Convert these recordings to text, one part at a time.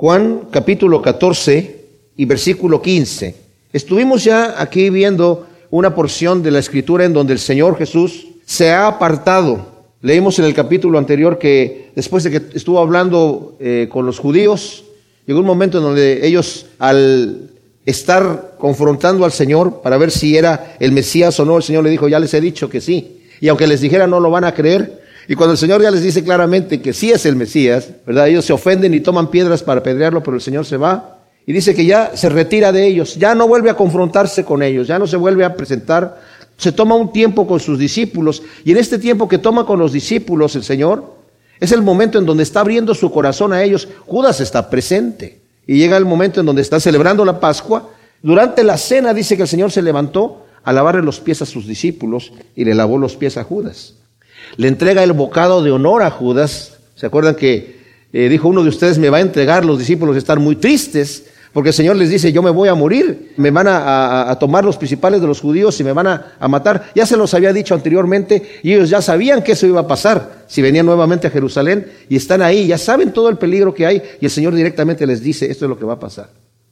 Juan capítulo 14 y versículo 15. Estuvimos ya aquí viendo una porción de la escritura en donde el Señor Jesús se ha apartado. Leímos en el capítulo anterior que después de que estuvo hablando eh, con los judíos, llegó un momento en donde ellos al estar confrontando al Señor para ver si era el Mesías o no, el Señor le dijo, ya les he dicho que sí. Y aunque les dijera no lo van a creer. Y cuando el Señor ya les dice claramente que sí es el Mesías, ¿verdad? Ellos se ofenden y toman piedras para apedrearlo, pero el Señor se va y dice que ya se retira de ellos, ya no vuelve a confrontarse con ellos, ya no se vuelve a presentar, se toma un tiempo con sus discípulos y en este tiempo que toma con los discípulos el Señor, es el momento en donde está abriendo su corazón a ellos. Judas está presente y llega el momento en donde está celebrando la Pascua. Durante la cena dice que el Señor se levantó a lavarle los pies a sus discípulos y le lavó los pies a Judas. Le entrega el bocado de honor a Judas. ¿Se acuerdan que eh, dijo uno de ustedes me va a entregar? Los discípulos están muy tristes porque el Señor les dice, yo me voy a morir, me van a, tomar los principales de los judíos y me van a, a, matar. Ya se los había dicho anteriormente y ellos ya sabían que eso iba a pasar si venían nuevamente a Jerusalén y están ahí, ya saben todo el peligro que hay y el Señor directamente les dice, esto es lo que va a pasar,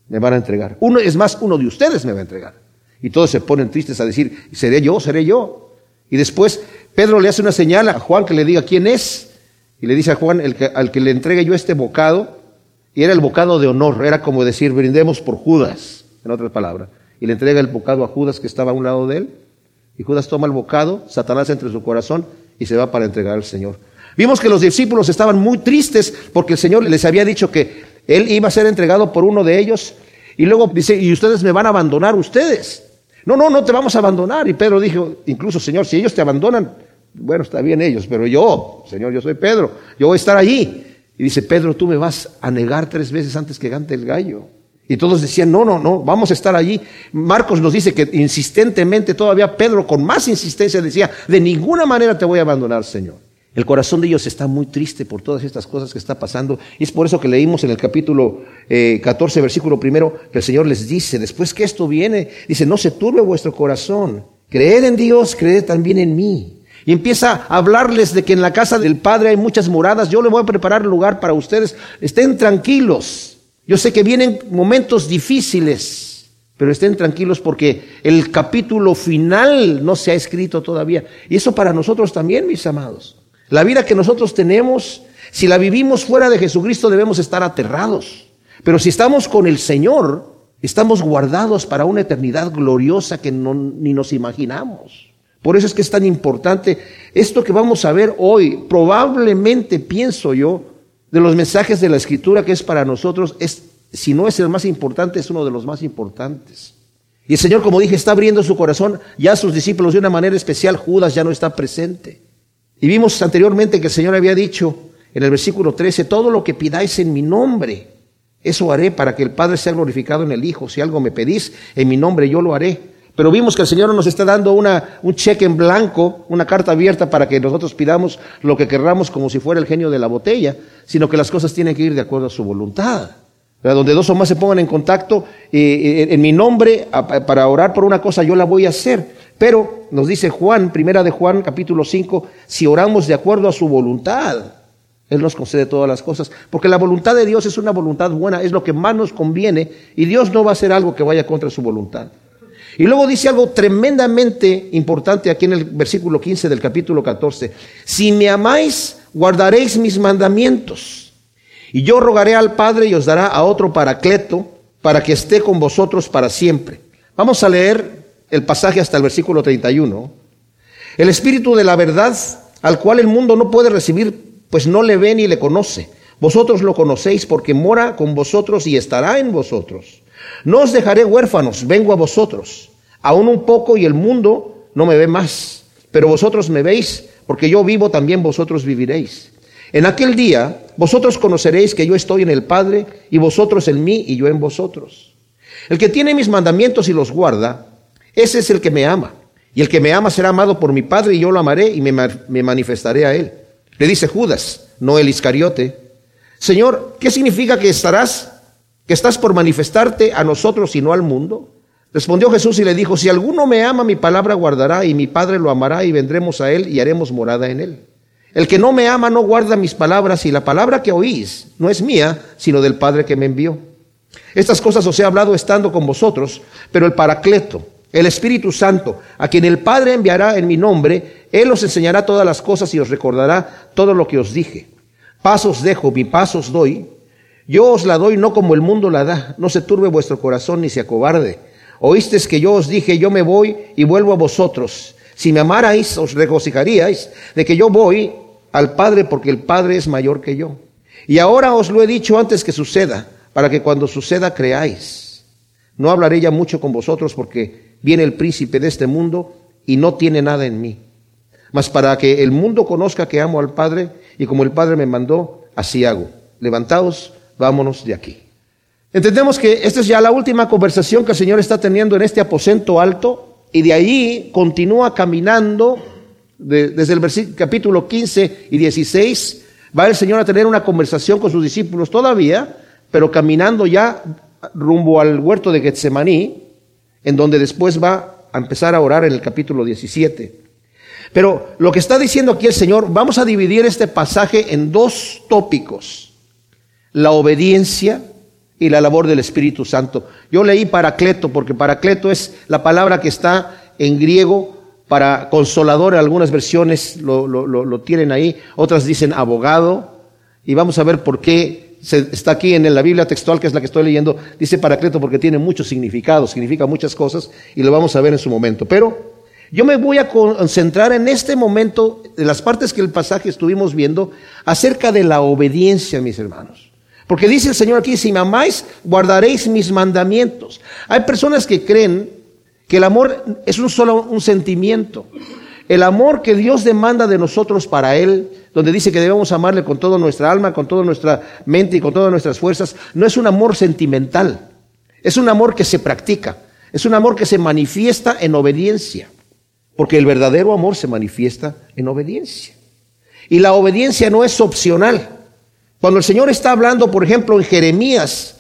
me van a entregar. Uno, es más, uno de ustedes me va a entregar. Y todos se ponen tristes a decir, seré yo, seré yo. Y después Pedro le hace una señal a Juan que le diga quién es. Y le dice a Juan, al que le entregue yo este bocado, y era el bocado de honor, era como decir, brindemos por Judas, en otras palabras. Y le entrega el bocado a Judas que estaba a un lado de él. Y Judas toma el bocado, Satanás entre su corazón y se va para entregar al Señor. Vimos que los discípulos estaban muy tristes porque el Señor les había dicho que él iba a ser entregado por uno de ellos. Y luego dice, y ustedes me van a abandonar ustedes. No, no, no te vamos a abandonar. Y Pedro dijo, incluso Señor, si ellos te abandonan, bueno, está bien ellos, pero yo, Señor, yo soy Pedro, yo voy a estar allí. Y dice, Pedro, tú me vas a negar tres veces antes que gante el gallo. Y todos decían, no, no, no, vamos a estar allí. Marcos nos dice que insistentemente, todavía Pedro con más insistencia decía, de ninguna manera te voy a abandonar, Señor. El corazón de ellos está muy triste por todas estas cosas que está pasando. Y es por eso que leímos en el capítulo 14, eh, versículo primero, que el Señor les dice, después que esto viene, dice, no se turbe vuestro corazón. Creed en Dios, creed también en mí. Y empieza a hablarles de que en la casa del Padre hay muchas moradas. Yo le voy a preparar lugar para ustedes. Estén tranquilos. Yo sé que vienen momentos difíciles, pero estén tranquilos porque el capítulo final no se ha escrito todavía. Y eso para nosotros también, mis amados. La vida que nosotros tenemos, si la vivimos fuera de Jesucristo, debemos estar aterrados. Pero si estamos con el Señor, estamos guardados para una eternidad gloriosa que no, ni nos imaginamos. Por eso es que es tan importante esto que vamos a ver hoy. Probablemente, pienso yo, de los mensajes de la Escritura que es para nosotros, es, si no es el más importante, es uno de los más importantes. Y el Señor, como dije, está abriendo su corazón ya a sus discípulos de una manera especial. Judas ya no está presente. Y vimos anteriormente que el Señor había dicho en el versículo 13, todo lo que pidáis en mi nombre, eso haré para que el Padre sea glorificado en el Hijo. Si algo me pedís en mi nombre, yo lo haré. Pero vimos que el Señor nos está dando una, un cheque en blanco, una carta abierta para que nosotros pidamos lo que querramos como si fuera el genio de la botella, sino que las cosas tienen que ir de acuerdo a su voluntad. Donde dos o más se pongan en contacto eh, en mi nombre para orar por una cosa, yo la voy a hacer. Pero nos dice Juan, primera de Juan, capítulo 5, si oramos de acuerdo a su voluntad, Él nos concede todas las cosas. Porque la voluntad de Dios es una voluntad buena, es lo que más nos conviene, y Dios no va a hacer algo que vaya contra su voluntad. Y luego dice algo tremendamente importante aquí en el versículo 15 del capítulo 14. Si me amáis, guardaréis mis mandamientos. Y yo rogaré al Padre y os dará a otro paracleto para que esté con vosotros para siempre. Vamos a leer el pasaje hasta el versículo 31, el Espíritu de la verdad, al cual el mundo no puede recibir, pues no le ve ni le conoce. Vosotros lo conocéis porque mora con vosotros y estará en vosotros. No os dejaré huérfanos, vengo a vosotros. Aún un poco y el mundo no me ve más, pero vosotros me veis, porque yo vivo, también vosotros viviréis. En aquel día vosotros conoceréis que yo estoy en el Padre y vosotros en mí y yo en vosotros. El que tiene mis mandamientos y los guarda, ese es el que me ama. Y el que me ama será amado por mi Padre y yo lo amaré y me, manifestaré a él. Le dice Judas, no el Iscariote. Señor, ¿qué significa que estarás, que estás por manifestarte a nosotros y no al mundo? Respondió Jesús y le dijo, si alguno me ama, mi palabra guardará y mi Padre lo amará y vendremos a él y haremos morada en él. El que no me ama no guarda mis palabras y la palabra que oís no es mía, sino del Padre que me envió. Estas cosas os he hablado estando con vosotros, pero el Paracleto, el Espíritu Santo, a quien el Padre enviará en mi nombre, Él os enseñará todas las cosas y os recordará todo lo que os dije. Pasos dejo, mi pasos doy. Yo os la doy no como el mundo la da. No se turbe vuestro corazón ni se acobarde. Oísteis que yo os dije, yo me voy y vuelvo a vosotros. Si me amarais, os regocijaríais de que yo voy al Padre porque el Padre es mayor que yo. Y ahora os lo he dicho antes que suceda, para que cuando suceda creáis. No hablaré ya mucho con vosotros porque viene el príncipe de este mundo y no tiene nada en mí. Mas para que el mundo conozca que amo al Padre y como el Padre me mandó, así hago. Levantaos, vámonos de aquí. Entendemos que esta es ya la última conversación que el Señor está teniendo en este aposento alto y de ahí continúa caminando desde el capítulo 15 y 16. Va el Señor a tener una conversación con sus discípulos todavía, pero caminando ya rumbo al huerto de Getsemaní, en donde después va a empezar a orar en el capítulo 17. Pero lo que está diciendo aquí el Señor, vamos a dividir este pasaje en dos tópicos, la obediencia y la labor del Espíritu Santo. Yo leí paracleto, porque paracleto es la palabra que está en griego para consolador, algunas versiones lo, tienen ahí, otras dicen abogado, y vamos a ver por qué está aquí en la Biblia textual, que es la que estoy leyendo, dice Paracleto porque tiene muchos significados, significa muchas cosas y lo vamos a ver en su momento. Pero yo me voy a concentrar en este momento, de las partes que el pasaje estuvimos viendo, acerca de la obediencia, mis hermanos. Porque dice el Señor aquí, si me amáis, guardaréis mis mandamientos. Hay personas que creen que el amor es un solo un sentimiento. El amor que Dios demanda de nosotros para Él, donde dice que debemos amarle con toda nuestra alma, con toda nuestra mente y con todas nuestras fuerzas, no es un amor sentimental, es un amor que se practica, es un amor que se manifiesta en obediencia, porque el verdadero amor se manifiesta en obediencia. Y la obediencia no es opcional. Cuando el Señor está hablando, por ejemplo, en Jeremías,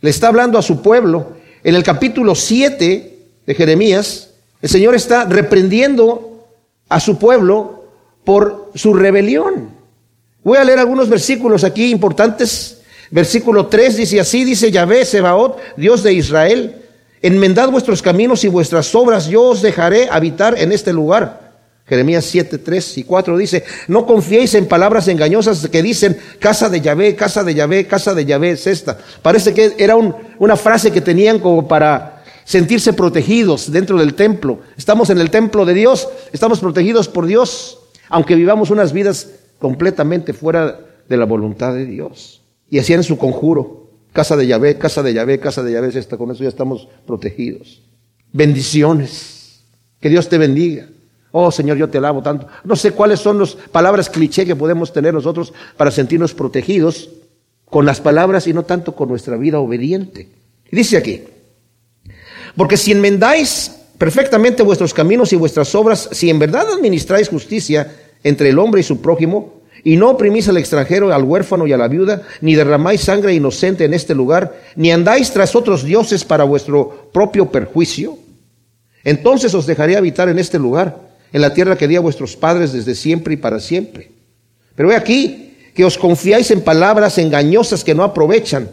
le está hablando a su pueblo, en el capítulo 7 de Jeremías, el Señor está reprendiendo a su pueblo por su rebelión. Voy a leer algunos versículos aquí importantes. Versículo 3 dice así, dice Yahvé, Sebaot, Dios de Israel, enmendad vuestros caminos y vuestras obras, yo os dejaré habitar en este lugar. Jeremías 7, 3 y 4 dice, no confiéis en palabras engañosas que dicen, casa de Yahvé, casa de Yahvé, casa de Yahvé es esta. Parece que era una frase que tenían como para sentirse protegidos dentro del templo. Estamos en el templo de Dios, estamos protegidos por Dios, aunque vivamos unas vidas completamente fuera de la voluntad de Dios. Y hacían su conjuro, casa de Yahvé, casa de Yahvé, casa de Yahvé, esta, con eso ya estamos protegidos. Bendiciones, que Dios te bendiga. Oh Señor, yo te alabo tanto. No sé cuáles son las palabras cliché que podemos tener nosotros para sentirnos protegidos con las palabras y no tanto con nuestra vida obediente. dice aquí, porque si enmendáis perfectamente vuestros caminos y vuestras obras, si en verdad administráis justicia entre el hombre y su prójimo, y no oprimís al extranjero, al huérfano y a la viuda, ni derramáis sangre inocente en este lugar, ni andáis tras otros dioses para vuestro propio perjuicio, entonces os dejaré habitar en este lugar, en la tierra que di a vuestros padres desde siempre y para siempre. Pero he aquí que os confiáis en palabras engañosas que no aprovechan,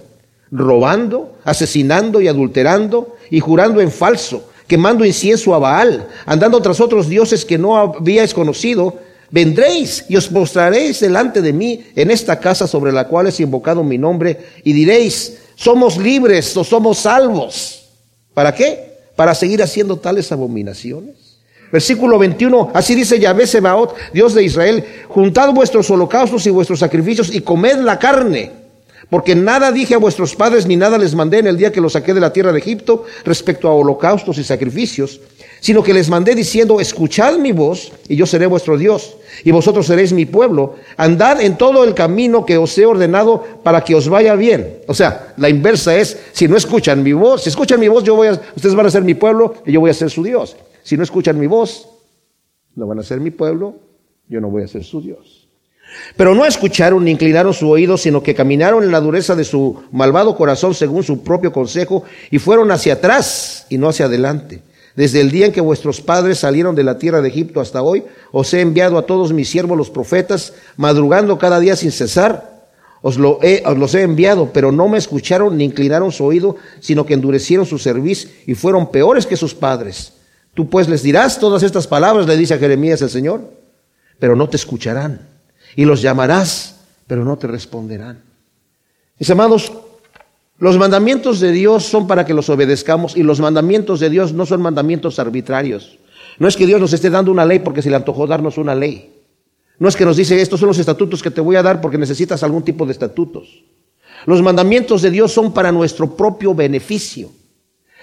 robando, asesinando y adulterando y jurando en falso, quemando incienso a Baal, andando tras otros dioses que no habíais conocido, vendréis y os mostraréis delante de mí en esta casa sobre la cual es invocado mi nombre y diréis, somos libres o somos salvos. ¿Para qué? Para seguir haciendo tales abominaciones. Versículo 21, así dice Yahvé Sebaot, Dios de Israel, juntad vuestros holocaustos y vuestros sacrificios y comed la carne porque nada dije a vuestros padres ni nada les mandé en el día que los saqué de la tierra de Egipto respecto a holocaustos y sacrificios, sino que les mandé diciendo, escuchad mi voz y yo seré vuestro Dios y vosotros seréis mi pueblo. Andad en todo el camino que os he ordenado para que os vaya bien. O sea, la inversa es, si no escuchan mi voz, si escuchan mi voz, yo voy a, ustedes van a ser mi pueblo y yo voy a ser su Dios. Si no escuchan mi voz, no van a ser mi pueblo, yo no voy a ser su Dios. Pero no escucharon ni inclinaron su oído, sino que caminaron en la dureza de su malvado corazón según su propio consejo y fueron hacia atrás y no hacia adelante. Desde el día en que vuestros padres salieron de la tierra de Egipto hasta hoy, os he enviado a todos mis siervos los profetas, madrugando cada día sin cesar. Os, lo he, os los he enviado, pero no me escucharon ni inclinaron su oído, sino que endurecieron su cerviz y fueron peores que sus padres. Tú pues les dirás todas estas palabras, le dice a Jeremías el Señor, pero no te escucharán. Y los llamarás, pero no te responderán. Mis amados, los mandamientos de Dios son para que los obedezcamos y los mandamientos de Dios no son mandamientos arbitrarios. No es que Dios nos esté dando una ley porque se le antojó darnos una ley. No es que nos dice, estos son los estatutos que te voy a dar porque necesitas algún tipo de estatutos. Los mandamientos de Dios son para nuestro propio beneficio.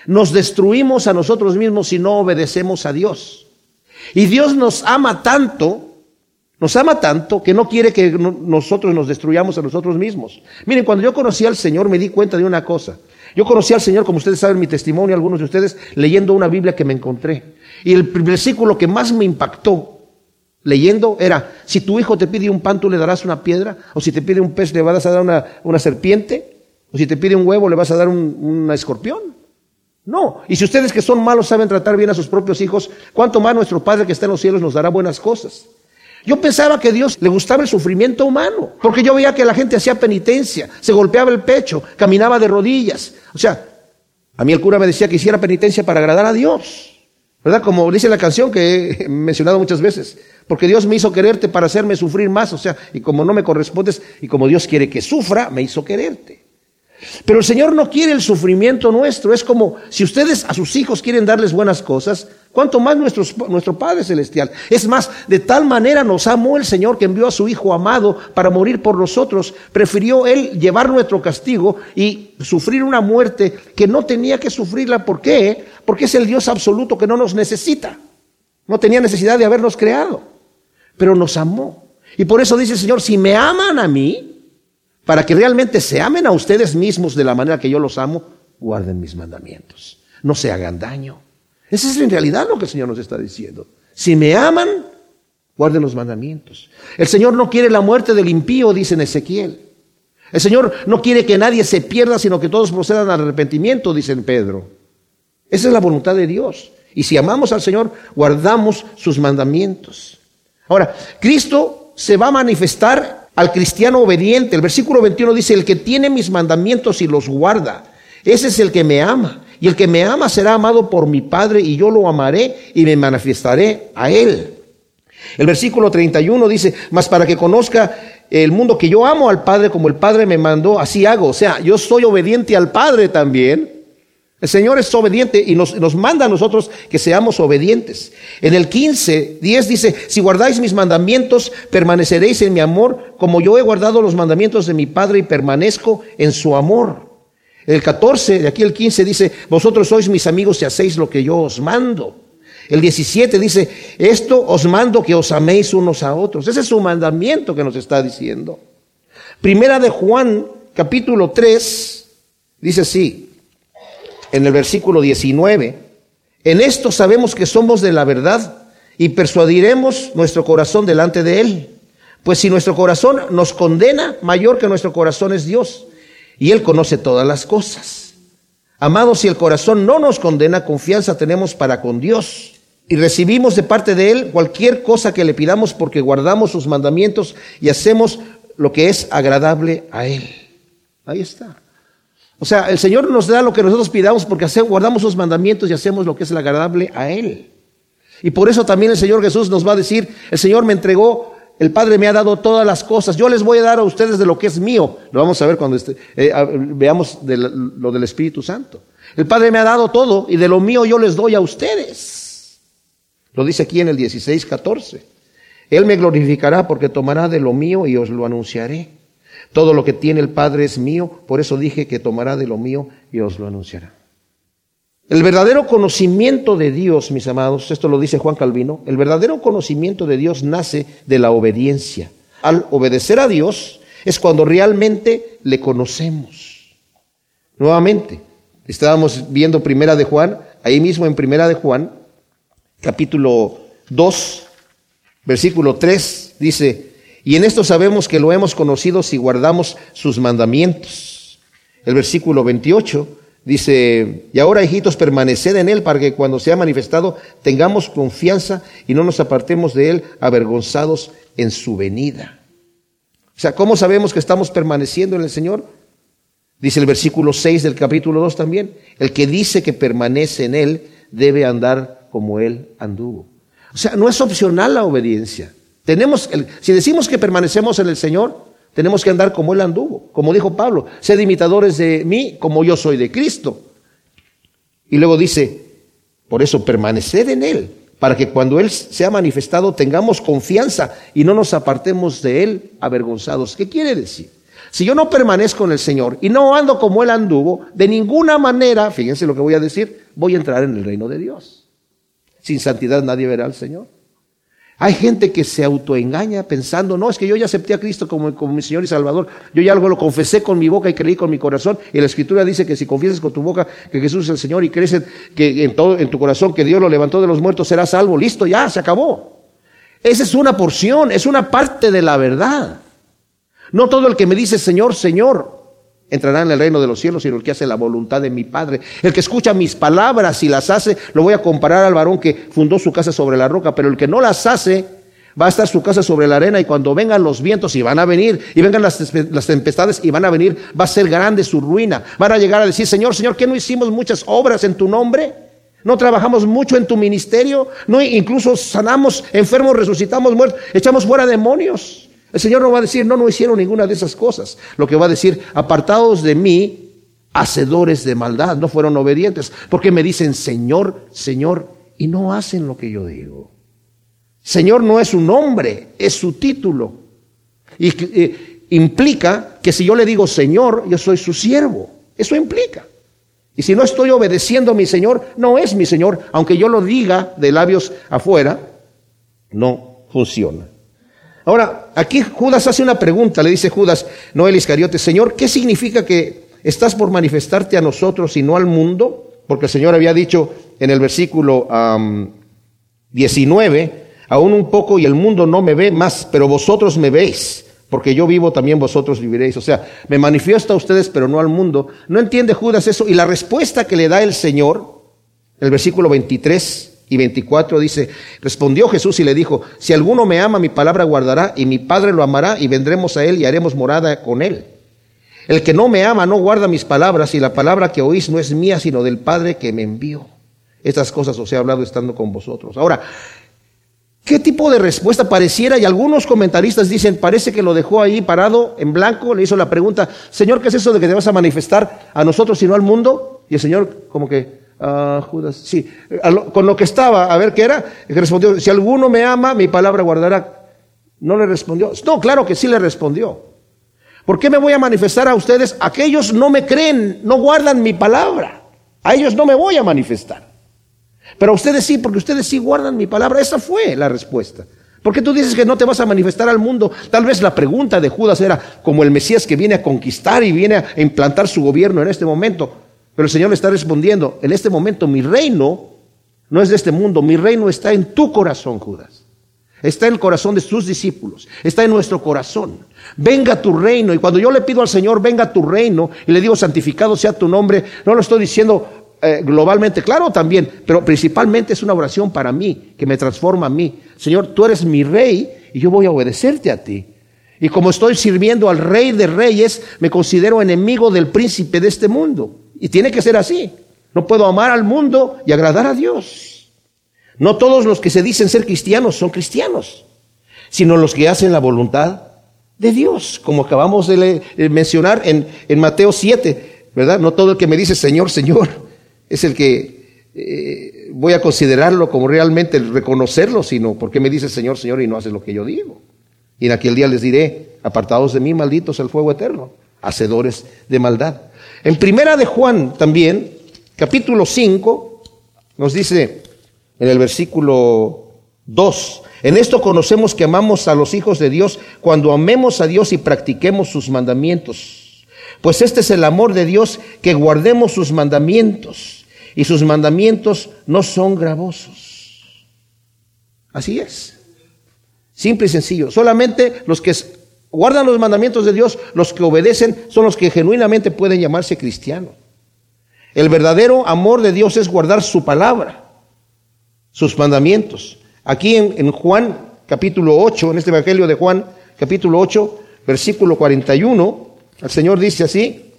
Nos destruimos a nosotros mismos si no obedecemos a Dios. Y Dios nos ama tanto nos ama tanto que no quiere que nosotros nos destruyamos a nosotros mismos. Miren, cuando yo conocí al Señor me di cuenta de una cosa. Yo conocí al Señor, como ustedes saben, mi testimonio, algunos de ustedes, leyendo una Biblia que me encontré. Y el versículo que más me impactó leyendo era, si tu hijo te pide un pan, tú le darás una piedra, o si te pide un pez, le vas a dar una, serpiente, o si te pide un huevo, le vas a dar un escorpión. No. Y si ustedes que son malos saben tratar bien a sus propios hijos, ¿cuánto más nuestro Padre que está en los cielos nos dará buenas cosas? Yo pensaba que a Dios le gustaba el sufrimiento humano, porque yo veía que la gente hacía penitencia, se golpeaba el pecho, caminaba de rodillas. O sea, a mí el cura me decía que hiciera penitencia para agradar a Dios. ¿Verdad? Como dice la canción que he mencionado muchas veces. Porque Dios me hizo quererte para hacerme sufrir más. O sea, y como no me correspondes, y como Dios quiere que sufra, me hizo quererte. Pero el Señor no quiere el sufrimiento nuestro. Es como si ustedes a sus hijos quieren darles buenas cosas, cuanto más nuestro Padre Celestial. Es más, de tal manera nos amó el Señor que envió a su Hijo amado para morir por nosotros. Prefirió Él llevar nuestro castigo y sufrir una muerte que no tenía que sufrirla. ¿Por qué? Porque es el Dios absoluto que no nos necesita. No tenía necesidad de habernos creado, pero nos amó. Y por eso dice el Señor, si me aman a mí, para que realmente se amen a ustedes mismos de la manera que yo los amo, guarden mis mandamientos. No se hagan daño. Esa es en realidad lo que el Señor nos está diciendo. Si me aman, guarden los mandamientos. El Señor no quiere la muerte del impío, dice Ezequiel. El Señor no quiere que nadie se pierda, sino que todos procedan al arrepentimiento, dice Pedro. Esa es la voluntad de Dios. Y si amamos al Señor, guardamos sus mandamientos. Ahora, Cristo se va a manifestar al cristiano obediente. El versículo 21 dice, el que tiene mis mandamientos y los guarda, ese es el que me ama. Y el que me ama será amado por mi Padre y yo lo amaré y me manifestaré a él. El versículo 31 dice, mas para que conozca el mundo que yo amo al Padre como el Padre me mandó, así hago. O sea, yo soy obediente al Padre también. El Señor es obediente y nos, nos, manda a nosotros que seamos obedientes. En el 15, 10 dice, si guardáis mis mandamientos, permaneceréis en mi amor, como yo he guardado los mandamientos de mi Padre y permanezco en su amor. El 14, de aquí el 15 dice, vosotros sois mis amigos y hacéis lo que yo os mando. El 17 dice, esto os mando que os améis unos a otros. Ese es su mandamiento que nos está diciendo. Primera de Juan, capítulo 3, dice así, en el versículo 19. En esto sabemos que somos de la verdad y persuadiremos nuestro corazón delante de Él. Pues si nuestro corazón nos condena, mayor que nuestro corazón es Dios. Y Él conoce todas las cosas. Amados, si el corazón no nos condena, confianza tenemos para con Dios. Y recibimos de parte de Él cualquier cosa que le pidamos porque guardamos sus mandamientos y hacemos lo que es agradable a Él. Ahí está. O sea, el Señor nos da lo que nosotros pidamos porque guardamos sus mandamientos y hacemos lo que es agradable a Él. Y por eso también el Señor Jesús nos va a decir, el Señor me entregó, el Padre me ha dado todas las cosas, yo les voy a dar a ustedes de lo que es mío. Lo vamos a ver cuando este, eh, veamos lo del Espíritu Santo. El Padre me ha dado todo y de lo mío yo les doy a ustedes. Lo dice aquí en el 16, 14. Él me glorificará porque tomará de lo mío y os lo anunciaré. Todo lo que tiene el Padre es mío, por eso dije que tomará de lo mío y os lo anunciará. El verdadero conocimiento de Dios, mis amados, esto lo dice Juan Calvino, el verdadero conocimiento de Dios nace de la obediencia. Al obedecer a Dios es cuando realmente le conocemos. Nuevamente, estábamos viendo Primera de Juan, ahí mismo en Primera de Juan, capítulo 2, versículo 3, dice, y en esto sabemos que lo hemos conocido si guardamos sus mandamientos. El versículo 28 Dice, y ahora hijitos, permaneced en Él para que cuando sea manifestado tengamos confianza y no nos apartemos de Él avergonzados en su venida. O sea, ¿cómo sabemos que estamos permaneciendo en el Señor? Dice el versículo 6 del capítulo 2 también, el que dice que permanece en Él debe andar como Él anduvo. O sea, no es opcional la obediencia. Tenemos, si decimos que permanecemos en el Señor, tenemos que andar como Él anduvo. Como dijo Pablo, sed imitadores de mí como yo soy de Cristo. Y luego dice, por eso permaneced en Él, para que cuando Él sea manifestado tengamos confianza y no nos apartemos de Él avergonzados. ¿Qué quiere decir? Si yo no permanezco en el Señor y no ando como Él anduvo, de ninguna manera, fíjense lo que voy a decir, voy a entrar en el reino de Dios. Sin santidad nadie verá al Señor. Hay gente que se autoengaña pensando, no, es que yo ya acepté a Cristo como, mi Señor y Salvador. Yo ya algo lo confesé con mi boca y creí con mi corazón. Y la Escritura dice que si confiesas con tu boca que Jesús es el Señor y crees que en, todo, en tu corazón que Dios lo levantó de los muertos, serás salvo. Listo, ya, se acabó. Esa es una porción, es una parte de la verdad. No todo el que me dice Señor, Señor, entrará en el reino de los cielos, sino el que hace la voluntad de mi Padre. El que escucha mis palabras y las hace, lo voy a comparar al varón que fundó su casa sobre la roca, pero el que no las hace, va a estar su casa sobre la arena y cuando vengan los vientos y van a venir, y vengan las, tempestades y van a venir, va a ser grande su ruina. Van a llegar a decir, Señor, Señor, ¿qué no hicimos muchas obras en tu nombre? ¿No trabajamos mucho en tu ministerio? ¿No incluso sanamos enfermos, resucitamos muertos, echamos fuera demonios? El Señor no va a decir, no, no hicieron ninguna de esas cosas. Lo que va a decir, apartados de mí, hacedores de maldad, no fueron obedientes, porque me dicen Señor, Señor, y no hacen lo que yo digo. Señor no es un nombre, es su título. Y implica que si yo le digo Señor, yo soy su siervo. Eso implica. Y si no estoy obedeciendo a mi Señor, no es mi Señor, aunque yo lo diga de labios afuera, no funciona. Ahora, aquí Judas hace una pregunta, le dice Judas, no el Iscariote, Señor, ¿qué significa que estás por manifestarte a nosotros y no al mundo? Porque el Señor había dicho en el versículo 19, aún un poco y el mundo no me ve más, pero vosotros me veis, porque yo vivo también vosotros viviréis. O sea, me manifiesto a ustedes, pero no al mundo. No entiende Judas eso. Y la respuesta que le da el Señor, el versículo 23, y 24 dice, respondió Jesús y le dijo, si alguno me ama, mi palabra guardará y mi Padre lo amará y vendremos a él y haremos morada con él. El que no me ama no guarda mis palabras y la palabra que oís no es mía, sino del Padre que me envió. Estas cosas os he hablado estando con vosotros. Ahora, ¿qué tipo de respuesta pareciera? Y algunos comentaristas dicen, parece que lo dejó ahí parado en blanco, le hizo la pregunta, Señor, ¿qué es eso de que te vas a manifestar a nosotros y no al mundo? Y el Señor como que Judas, sí, con lo que estaba, a ver qué era, respondió, si alguno me ama, mi palabra guardará. No le respondió. No, claro que sí le respondió. ¿Por qué me voy a manifestar a ustedes? Aquellos no me creen, no guardan mi palabra. A ellos no me voy a manifestar. Pero a ustedes sí, porque ustedes sí guardan mi palabra. Esa fue la respuesta. ¿Por qué tú dices que no te vas a manifestar al mundo? Tal vez la pregunta de Judas era como el Mesías que viene a conquistar y viene a implantar su gobierno en este momento. Pero el Señor le está respondiendo, en este momento mi reino no es de este mundo, mi reino está en tu corazón, Judas. Está en el corazón de sus discípulos, está en nuestro corazón. Venga tu reino. Y cuando yo le pido al Señor, venga tu reino, y le digo, santificado sea tu nombre, no lo estoy diciendo eh, globalmente, claro también, pero principalmente es una oración para mí, que me transforma a mí. Señor, tú eres mi rey y yo voy a obedecerte a ti. Y como estoy sirviendo al rey de reyes, me considero enemigo del príncipe de este mundo. Y tiene que ser así. No puedo amar al mundo y agradar a Dios. No todos los que se dicen ser cristianos son cristianos, sino los que hacen la voluntad de Dios, como acabamos de mencionar en, Mateo 7, ¿verdad? No todo el que me dice Señor, Señor, es el que eh, voy a considerarlo como realmente reconocerlo, sino porque me dice Señor, Señor y no hace lo que yo digo. Y en aquel día les diré, apartados de mí, malditos el fuego eterno, hacedores de maldad. En primera de Juan también, capítulo 5, nos dice en el versículo 2, en esto conocemos que amamos a los hijos de Dios cuando amemos a Dios y practiquemos sus mandamientos. Pues este es el amor de Dios, que guardemos sus mandamientos. Y sus mandamientos no son gravosos. Así es. Simple y sencillo. Solamente los que guardan los mandamientos de Dios, los que obedecen son los que genuinamente pueden llamarse cristianos. El verdadero amor de Dios es guardar su palabra, sus mandamientos. Aquí en, en Juan capítulo 8, en este Evangelio de Juan capítulo 8, versículo 41, el Señor dice así,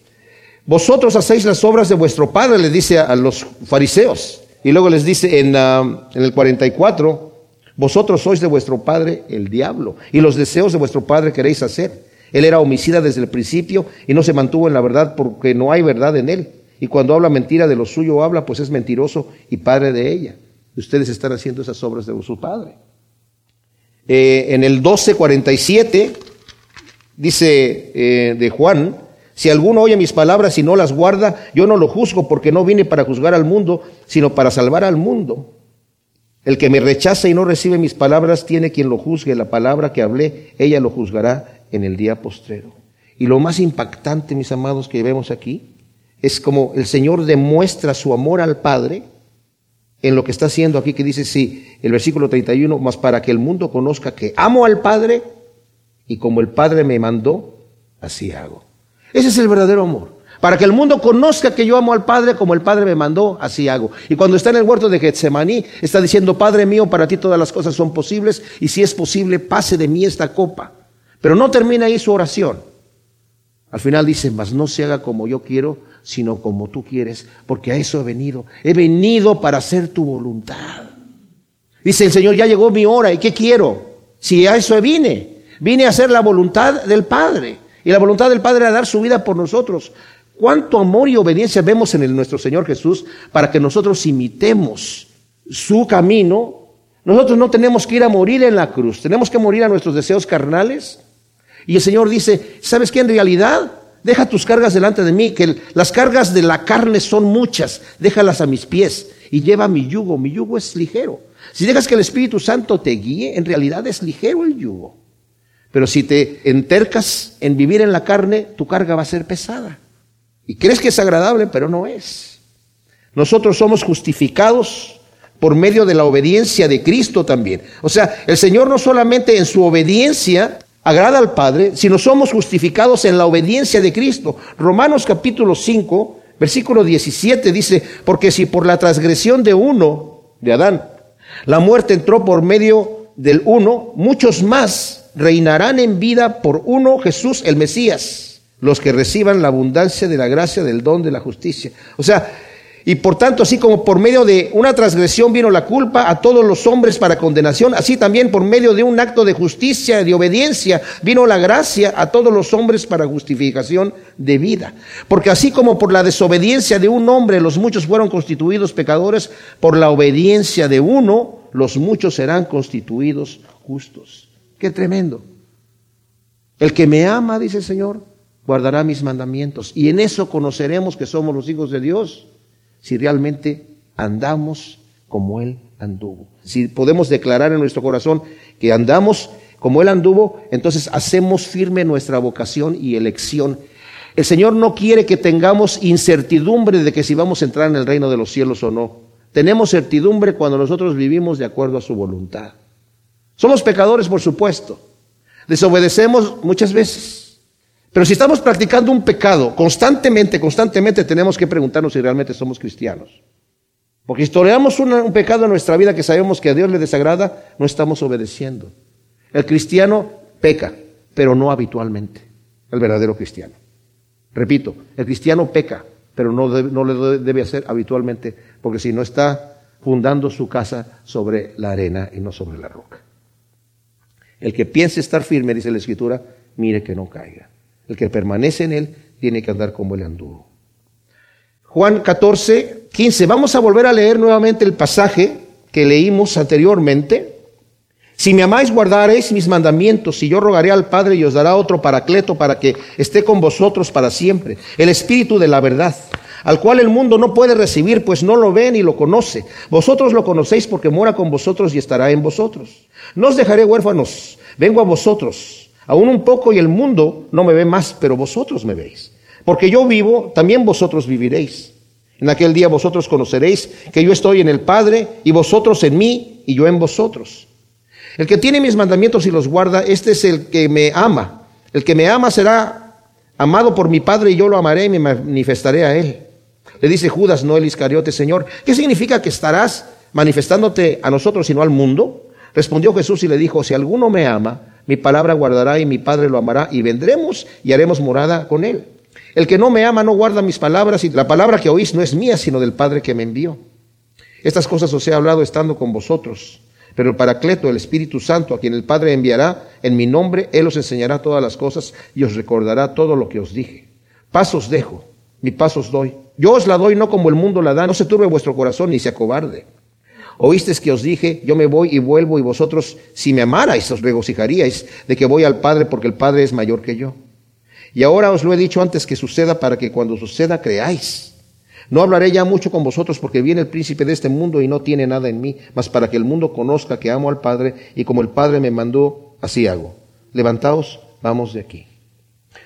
vosotros hacéis las obras de vuestro Padre, le dice a, los fariseos. Y luego les dice en, ah, en el 44, vosotros sois de vuestro padre el diablo, y los deseos de vuestro padre queréis hacer. Él era homicida desde el principio y no se mantuvo en la verdad porque no hay verdad en él. Y cuando habla mentira de lo suyo habla, pues es mentiroso y padre de ella. Ustedes están haciendo esas obras de su padre. Eh, en el 1247 dice eh, de Juan, si alguno oye mis palabras y no las guarda, yo no lo juzgo porque no vine para juzgar al mundo, sino para salvar al mundo. El que me rechaza y no recibe mis palabras tiene quien lo juzgue. La palabra que hablé, ella lo juzgará en el día postrero. Y lo más impactante, mis amados, que vemos aquí, es como el Señor demuestra su amor al Padre en lo que está haciendo aquí, que dice, sí, el versículo 31, más para que el mundo conozca que amo al Padre y como el Padre me mandó, así hago. Ese es el verdadero amor. Para que el mundo conozca que yo amo al Padre como el Padre me mandó, así hago. Y cuando está en el huerto de Getsemaní, está diciendo, Padre mío, para ti todas las cosas son posibles y si es posible, pase de mí esta copa. Pero no termina ahí su oración. Al final dice, mas no se haga como yo quiero, sino como tú quieres, porque a eso he venido. He venido para hacer tu voluntad. Dice el Señor, ya llegó mi hora, ¿y qué quiero? Si a eso vine, vine a hacer la voluntad del Padre. Y la voluntad del Padre era dar su vida por nosotros. Cuánto amor y obediencia vemos en el, nuestro Señor Jesús para que nosotros imitemos su camino. Nosotros no tenemos que ir a morir en la cruz, tenemos que morir a nuestros deseos carnales. Y el Señor dice, ¿sabes qué? En realidad, deja tus cargas delante de mí, que las cargas de la carne son muchas, déjalas a mis pies y lleva mi yugo, mi yugo es ligero. Si dejas que el Espíritu Santo te guíe, en realidad es ligero el yugo. Pero si te entercas en vivir en la carne, tu carga va a ser pesada. Y crees que es agradable, pero no es. Nosotros somos justificados por medio de la obediencia de Cristo también. O sea, el Señor no solamente en su obediencia agrada al Padre, sino somos justificados en la obediencia de Cristo. Romanos capítulo 5, versículo 17 dice, porque si por la transgresión de uno, de Adán, la muerte entró por medio del uno, muchos más reinarán en vida por uno, Jesús el Mesías los que reciban la abundancia de la gracia del don de la justicia. O sea, y por tanto, así como por medio de una transgresión vino la culpa a todos los hombres para condenación, así también por medio de un acto de justicia, de obediencia, vino la gracia a todos los hombres para justificación de vida. Porque así como por la desobediencia de un hombre los muchos fueron constituidos pecadores, por la obediencia de uno los muchos serán constituidos justos. Qué tremendo. El que me ama, dice el Señor, guardará mis mandamientos. Y en eso conoceremos que somos los hijos de Dios, si realmente andamos como Él anduvo. Si podemos declarar en nuestro corazón que andamos como Él anduvo, entonces hacemos firme nuestra vocación y elección. El Señor no quiere que tengamos incertidumbre de que si vamos a entrar en el reino de los cielos o no. Tenemos certidumbre cuando nosotros vivimos de acuerdo a su voluntad. Somos pecadores, por supuesto. Desobedecemos muchas veces. Pero si estamos practicando un pecado constantemente, constantemente, tenemos que preguntarnos si realmente somos cristianos. Porque si toleramos un, pecado en nuestra vida que sabemos que a Dios le desagrada, no estamos obedeciendo. El cristiano peca, pero no habitualmente. El verdadero cristiano. Repito, el cristiano peca, pero no, no le debe hacer habitualmente, porque si no está fundando su casa sobre la arena y no sobre la roca. El que piense estar firme, dice la Escritura, mire que no caiga. El que permanece en él tiene que andar como él anduvo. Juan 14, 15. Vamos a volver a leer nuevamente el pasaje que leímos anteriormente. Si me amáis, guardaréis mis mandamientos, y yo rogaré al Padre y os dará otro paracleto para que esté con vosotros para siempre, el Espíritu de la verdad, al cual el mundo no puede recibir, pues no lo ve ni lo conoce. Vosotros lo conocéis porque mora con vosotros y estará en vosotros. No os dejaré huérfanos, vengo a vosotros. Aún un poco y el mundo no me ve más, pero vosotros me veis. Porque yo vivo, también vosotros viviréis. En aquel día vosotros conoceréis que yo estoy en el Padre y vosotros en mí y yo en vosotros. El que tiene mis mandamientos y los guarda, este es el que me ama. El que me ama será amado por mi Padre y yo lo amaré y me manifestaré a él. Le dice Judas, no el Iscariote, Señor, ¿qué significa que estarás manifestándote a nosotros y no al mundo? Respondió Jesús y le dijo, si alguno me ama, mi palabra guardará y mi Padre lo amará y vendremos y haremos morada con él. El que no me ama no guarda mis palabras y la palabra que oís no es mía, sino del Padre que me envió. Estas cosas os he hablado estando con vosotros. Pero el Paracleto, el Espíritu Santo, a quien el Padre enviará en mi nombre, Él os enseñará todas las cosas y os recordará todo lo que os dije. Pasos dejo, mi paso os doy. Yo os la doy no como el mundo la da, no se turbe vuestro corazón ni se acobarde. Oísteis que os dije, yo me voy y vuelvo y vosotros, si me amarais, os regocijaríais de que voy al Padre porque el Padre es mayor que yo. Y ahora os lo he dicho antes que suceda para que cuando suceda creáis. No hablaré ya mucho con vosotros porque viene el príncipe de este mundo y no tiene nada en mí, mas para que el mundo conozca que amo al Padre y como el Padre me mandó, así hago. Levantaos, vamos de aquí.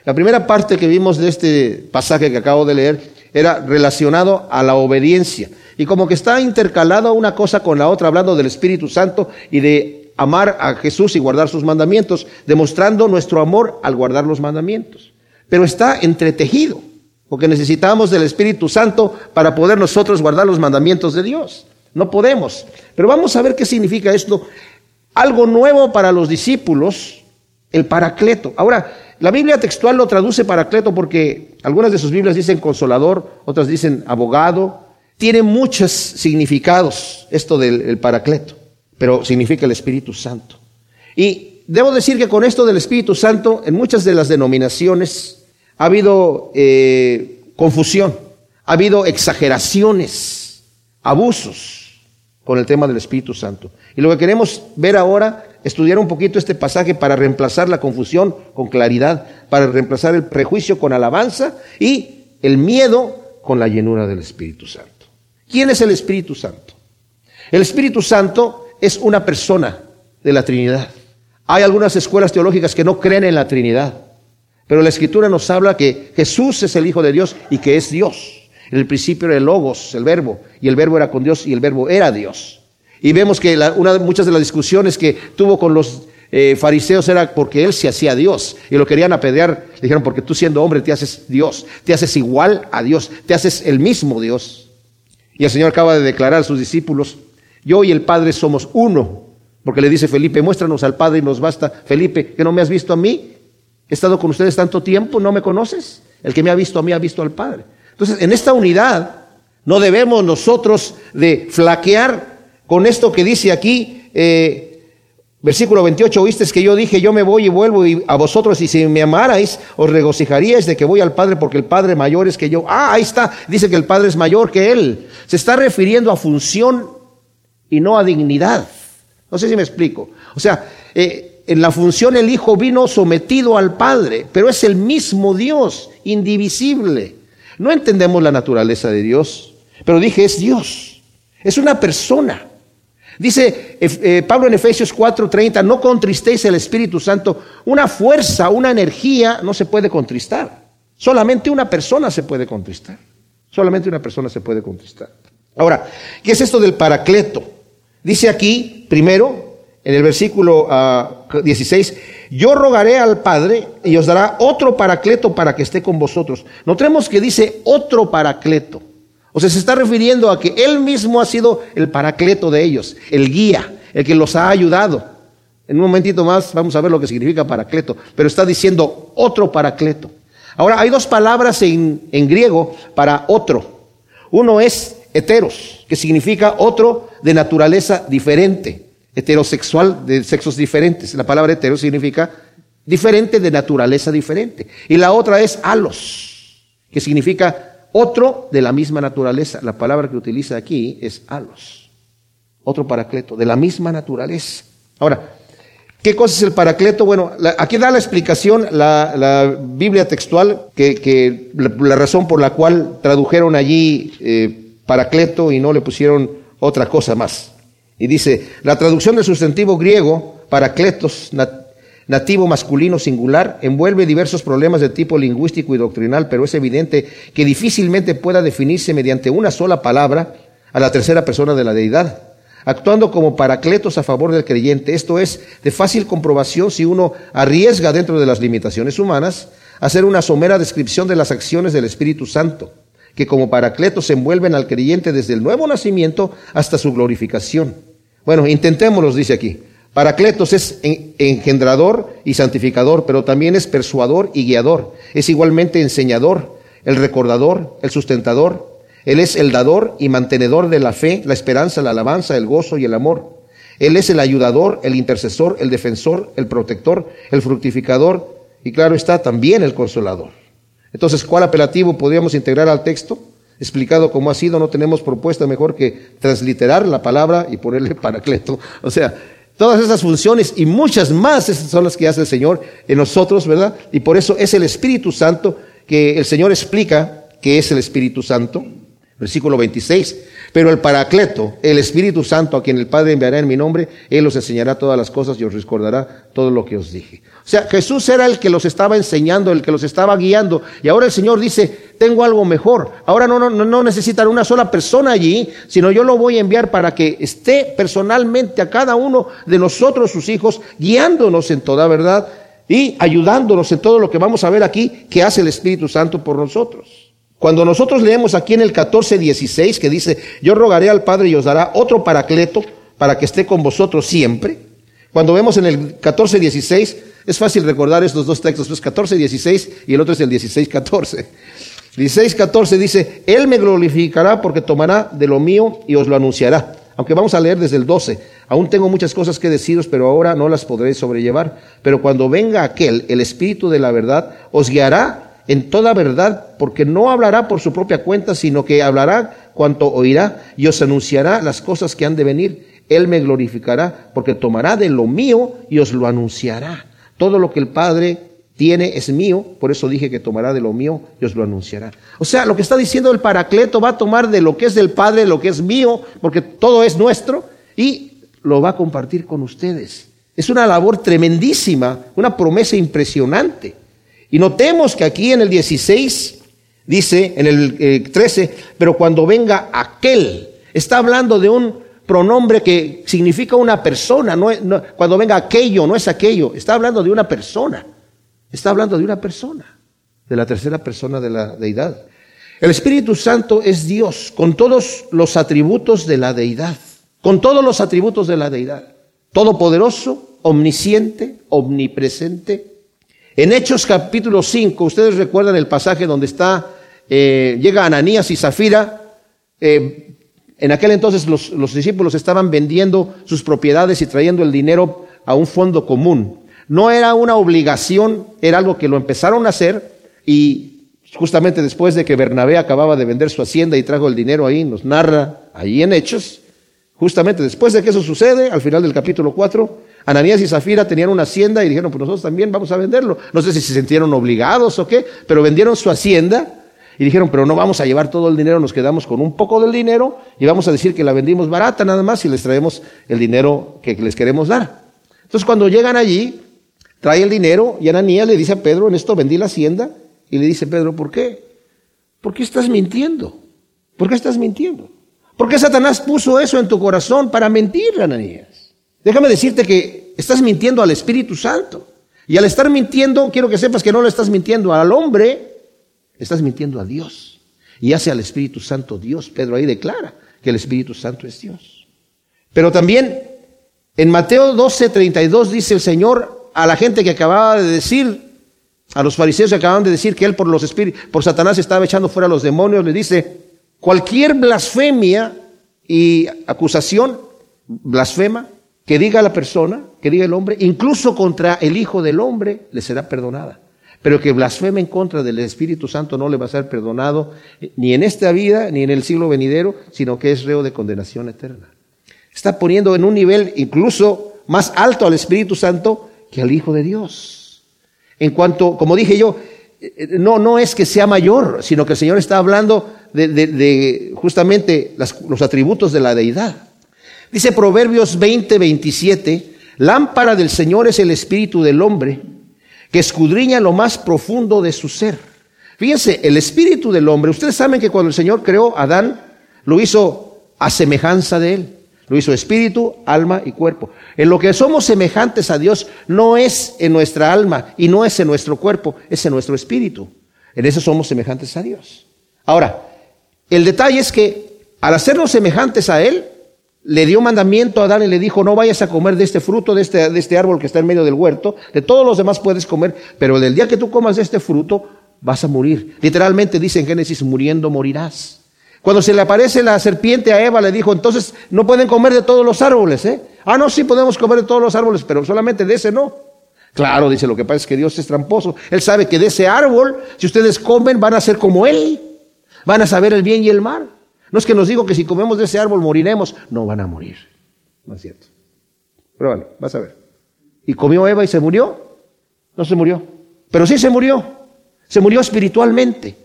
La primera parte que vimos de este pasaje que acabo de leer era relacionado a la obediencia y como que está intercalado una cosa con la otra, hablando del Espíritu Santo y de amar a Jesús y guardar sus mandamientos, demostrando nuestro amor al guardar los mandamientos pero está entretejido, porque necesitamos del Espíritu Santo para poder nosotros guardar los mandamientos de Dios. No podemos. Pero vamos a ver qué significa esto. Algo nuevo para los discípulos, el paracleto. Ahora, la Biblia textual lo traduce paracleto porque algunas de sus Biblias dicen consolador, otras dicen abogado. Tiene muchos significados esto del paracleto, pero significa el Espíritu Santo. Y debo decir que con esto del Espíritu Santo, en muchas de las denominaciones, ha habido eh, confusión, ha habido exageraciones, abusos con el tema del Espíritu Santo. Y lo que queremos ver ahora, estudiar un poquito este pasaje para reemplazar la confusión con claridad, para reemplazar el prejuicio con alabanza y el miedo con la llenura del Espíritu Santo. ¿Quién es el Espíritu Santo? El Espíritu Santo es una persona de la Trinidad. Hay algunas escuelas teológicas que no creen en la Trinidad. Pero la escritura nos habla que Jesús es el Hijo de Dios y que es Dios. En el principio era el Logos, el Verbo, y el Verbo era con Dios y el Verbo era Dios. Y vemos que una, muchas de las discusiones que tuvo con los eh, fariseos era porque él se hacía Dios y lo querían apedrear. Le dijeron, porque tú siendo hombre te haces Dios, te haces igual a Dios, te haces el mismo Dios. Y el Señor acaba de declarar a sus discípulos, yo y el Padre somos uno. Porque le dice Felipe, muéstranos al Padre y nos basta. Felipe, que no me has visto a mí, He estado con ustedes tanto tiempo, ¿no me conoces? El que me ha visto a mí ha visto al Padre. Entonces, en esta unidad no debemos nosotros de flaquear con esto que dice aquí, eh, versículo 28, oíste que yo dije, yo me voy y vuelvo y a vosotros y si me amarais, os regocijaríais de que voy al Padre porque el Padre mayor es que yo. Ah, ahí está, dice que el Padre es mayor que Él. Se está refiriendo a función y no a dignidad. No sé si me explico. O sea, eh, en la función el Hijo vino sometido al Padre, pero es el mismo Dios, indivisible. No entendemos la naturaleza de Dios, pero dije, es Dios, es una persona. Dice eh, Pablo en Efesios 4:30, no contristéis el Espíritu Santo. Una fuerza, una energía no se puede contristar. Solamente una persona se puede contristar. Solamente una persona se puede contristar. Ahora, ¿qué es esto del paracleto? Dice aquí, primero, en el versículo 16, ah, yo rogaré al Padre y os dará otro paracleto para que esté con vosotros. Notemos que dice otro paracleto. O sea, se está refiriendo a que Él mismo ha sido el paracleto de ellos, el guía, el que los ha ayudado. En un momentito más vamos a ver lo que significa paracleto, pero está diciendo otro paracleto. Ahora, hay dos palabras en, griego para otro. Uno es heteros, que significa otro de naturaleza diferente heterosexual de sexos diferentes. La palabra hetero significa diferente de naturaleza diferente. Y la otra es alos, que significa otro de la misma naturaleza. La palabra que utiliza aquí es alos. Otro paracleto, de la misma naturaleza. Ahora, ¿qué cosa es el paracleto? Bueno, aquí da la explicación la, Biblia textual, que, la, razón por la cual tradujeron allí eh, paracleto y no le pusieron otra cosa más. Y dice, la traducción del sustantivo griego, paracletos, nativo masculino singular, envuelve diversos problemas de tipo lingüístico y doctrinal, pero es evidente que difícilmente pueda definirse mediante una sola palabra a la tercera persona de la deidad, actuando como paracletos a favor del creyente. Esto es de fácil comprobación si uno arriesga dentro de las limitaciones humanas hacer una somera descripción de las acciones del Espíritu Santo que como paracletos envuelven al creyente desde el nuevo nacimiento hasta su glorificación. Bueno, intentémoslo, dice aquí. Paracletos es engendrador y santificador, pero también es persuador y guiador. Es igualmente enseñador, el recordador, el sustentador. Él es el dador y mantenedor de la fe, la esperanza, la alabanza, el gozo y el amor. Él es el ayudador, el intercesor, el defensor, el protector, el fructificador y claro está también el consolador. Entonces, ¿cuál apelativo podríamos integrar al texto? Explicado como ha sido, no tenemos propuesta mejor que transliterar la palabra y ponerle paracleto. O sea, Todas esas funciones y muchas más son las que hace el Señor en nosotros, ¿verdad? Y por eso es el Espíritu Santo que el Señor explica que es el Espíritu Santo. Versículo 26. Pero el Paracleto, el Espíritu Santo, a quien el Padre enviará en mi nombre, Él os enseñará todas las cosas y os recordará todo lo que os dije. O sea, Jesús era el que los estaba enseñando, el que los estaba guiando. Y ahora el Señor dice, tengo algo mejor. Ahora no, no, no necesitan una sola persona allí, sino yo lo voy a enviar para que esté personalmente a cada uno de nosotros, sus hijos, guiándonos en toda verdad y ayudándonos en todo lo que vamos a ver aquí que hace el Espíritu Santo por nosotros. Cuando nosotros leemos aquí en el 14:16 que dice, yo rogaré al Padre y os dará otro paracleto para que esté con vosotros siempre. Cuando vemos en el 14:16, es fácil recordar estos dos textos, pues 14:16 y el otro es el 16:14. 16:14 dice, Él me glorificará porque tomará de lo mío y os lo anunciará. Aunque vamos a leer desde el 12, aún tengo muchas cosas que deciros, pero ahora no las podré sobrellevar. Pero cuando venga aquel, el Espíritu de la verdad, os guiará en toda verdad, porque no hablará por su propia cuenta, sino que hablará cuanto oirá y os anunciará las cosas que han de venir. Él me glorificará, porque tomará de lo mío y os lo anunciará. Todo lo que el Padre tiene es mío, por eso dije que tomará de lo mío y os lo anunciará. O sea, lo que está diciendo el Paracleto va a tomar de lo que es del Padre, lo que es mío, porque todo es nuestro, y lo va a compartir con ustedes. Es una labor tremendísima, una promesa impresionante. Y notemos que aquí en el 16 dice, en el 13, eh, pero cuando venga aquel, está hablando de un pronombre que significa una persona, no, cuando venga aquello, no es aquello, está hablando de una persona, está hablando de una persona, de la tercera persona de la deidad. El Espíritu Santo es Dios con todos los atributos de la deidad, con todos los atributos de la deidad, todopoderoso, omnisciente, omnipresente, en Hechos capítulo 5, ustedes recuerdan el pasaje donde está, eh, llega Ananías y Zafira. Eh, en aquel entonces los, los discípulos estaban vendiendo sus propiedades y trayendo el dinero a un fondo común. No era una obligación, era algo que lo empezaron a hacer y justamente después de que Bernabé acababa de vender su hacienda y trajo el dinero ahí, nos narra ahí en Hechos, justamente después de que eso sucede, al final del capítulo 4, Ananías y Zafira tenían una hacienda y dijeron, pues nosotros también vamos a venderlo. No sé si se sintieron obligados o qué, pero vendieron su hacienda y dijeron, pero no vamos a llevar todo el dinero, nos quedamos con un poco del dinero y vamos a decir que la vendimos barata nada más y les traemos el dinero que les queremos dar. Entonces cuando llegan allí, trae el dinero y Ananías le dice a Pedro, en esto vendí la hacienda y le dice Pedro, ¿por qué? ¿Por qué estás mintiendo? ¿Por qué estás mintiendo? ¿Por qué Satanás puso eso en tu corazón para mentir, Ananías? Déjame decirte que estás mintiendo al Espíritu Santo. Y al estar mintiendo, quiero que sepas que no le estás mintiendo al hombre, estás mintiendo a Dios. Y hace al Espíritu Santo Dios. Pedro ahí declara que el Espíritu Santo es Dios. Pero también en Mateo 12, 32 dice el Señor a la gente que acababa de decir, a los fariseos que acababan de decir que él por los espíritus, por Satanás estaba echando fuera a los demonios, le dice, cualquier blasfemia y acusación, blasfema, que diga la persona, que diga el hombre, incluso contra el Hijo del Hombre, le será perdonada. Pero que blasfeme en contra del Espíritu Santo no le va a ser perdonado eh, ni en esta vida ni en el siglo venidero, sino que es reo de condenación eterna. Está poniendo en un nivel incluso más alto al Espíritu Santo que al Hijo de Dios. En cuanto, como dije yo, eh, eh, no, no es que sea mayor, sino que el Señor está hablando de, justamente los atributos de la deidad. Dice Proverbios 20, 27, lámpara del Señor es el espíritu del hombre, que escudriña lo más profundo de su ser. Fíjense, el espíritu del hombre, ustedes saben que cuando el Señor creó a Adán, lo hizo a semejanza de él. Lo hizo espíritu, alma y cuerpo. En lo que somos semejantes a Dios no es en nuestra alma y no es en nuestro cuerpo, es en nuestro espíritu. En eso somos semejantes a Dios. Ahora, El detalle es que al hacernos semejantes a Él, le dio mandamiento a Adán y le dijo, no vayas a comer de este fruto, de este, de este árbol que está en medio del huerto, de todos los demás puedes comer, pero del día que tú comas de este fruto, vas a morir. Literalmente dice en Génesis, muriendo morirás. Cuando se le aparece la serpiente a Eva, le dijo, entonces no pueden comer de todos los árboles, ¿eh? Ah, no, sí podemos comer de todos los árboles, pero solamente de ese no. Claro, dice, lo que pasa es que Dios es tramposo. Él sabe que de ese árbol, si ustedes comen, van a ser como Él. Van a saber el bien y el mal. No es que nos digo que si comemos de ese árbol moriremos. No van a morir. No es cierto. Pero bueno, vas a ver. ¿Y comió Eva y se murió? No se murió. Pero sí se murió. Se murió espiritualmente.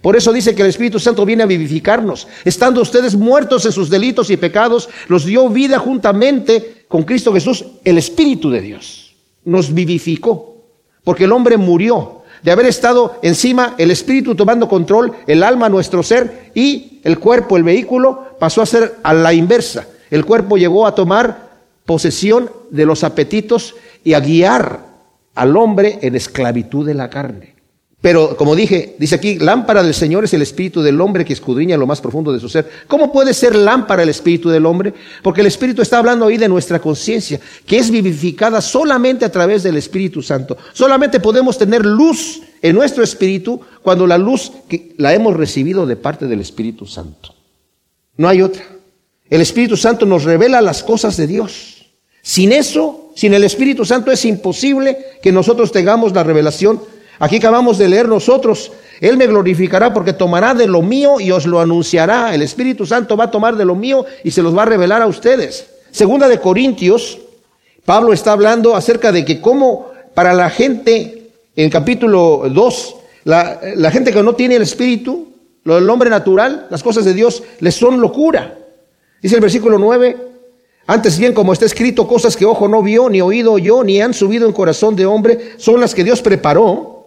Por eso dice que el Espíritu Santo viene a vivificarnos. Estando ustedes muertos en sus delitos y pecados, los dio vida juntamente con Cristo Jesús, el Espíritu de Dios. Nos vivificó. Porque el hombre murió de haber estado encima, el espíritu tomando control, el alma, nuestro ser, y el cuerpo, el vehículo, pasó a ser a la inversa. El cuerpo llegó a tomar posesión de los apetitos y a guiar al hombre en esclavitud de la carne. Pero como dije, dice aquí, lámpara del Señor es el espíritu del hombre que escudriña lo más profundo de su ser. ¿Cómo puede ser lámpara el espíritu del hombre? Porque el espíritu está hablando ahí de nuestra conciencia, que es vivificada solamente a través del Espíritu Santo. Solamente podemos tener luz en nuestro espíritu cuando la luz que la hemos recibido de parte del Espíritu Santo. No hay otra. El Espíritu Santo nos revela las cosas de Dios. Sin eso, sin el Espíritu Santo es imposible que nosotros tengamos la revelación Aquí acabamos de leer nosotros, Él me glorificará porque tomará de lo mío y os lo anunciará. El Espíritu Santo va a tomar de lo mío y se los va a revelar a ustedes. Segunda de Corintios, Pablo está hablando acerca de que cómo para la gente, en capítulo 2, la, gente que no tiene el Espíritu, del hombre natural, las cosas de Dios, les son locura. Dice el versículo 9, antes bien, como está escrito, cosas que ojo no vio, ni oído oyó, ni han subido en corazón de hombre, son las que Dios preparó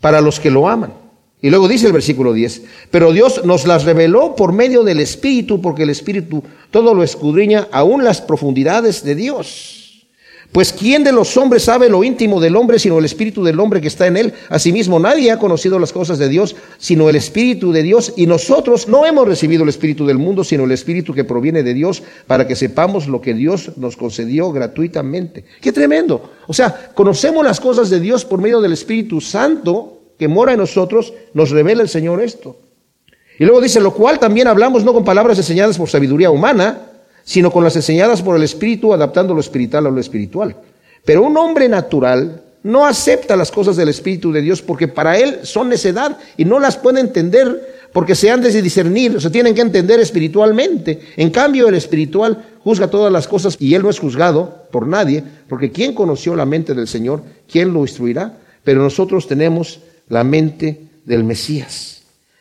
para los que lo aman. Y luego dice el versículo 10, pero Dios nos las reveló por medio del Espíritu, porque el Espíritu todo lo escudriña, aún las profundidades de Dios. Pues ¿quién de los hombres sabe lo íntimo del hombre sino el espíritu del hombre que está en él? Asimismo, nadie ha conocido las cosas de Dios sino el espíritu de Dios. Y nosotros no hemos recibido el espíritu del mundo sino el espíritu que proviene de Dios para que sepamos lo que Dios nos concedió gratuitamente. ¡Qué tremendo! O sea, conocemos las cosas de Dios por medio del Espíritu Santo que mora en nosotros, nos revela el Señor esto. Y luego dice, lo cual también hablamos no con palabras enseñadas por sabiduría humana, sino con las enseñadas por el Espíritu, adaptando lo espiritual a lo espiritual. Pero un hombre natural no acepta las cosas del Espíritu de Dios porque para él son necedad y no las puede entender porque se han de discernir, se tienen que entender espiritualmente. En cambio, el espiritual juzga todas las cosas y él no es juzgado por nadie, porque ¿quién conoció la mente del Señor? ¿Quién lo instruirá? Pero nosotros tenemos la mente del Mesías.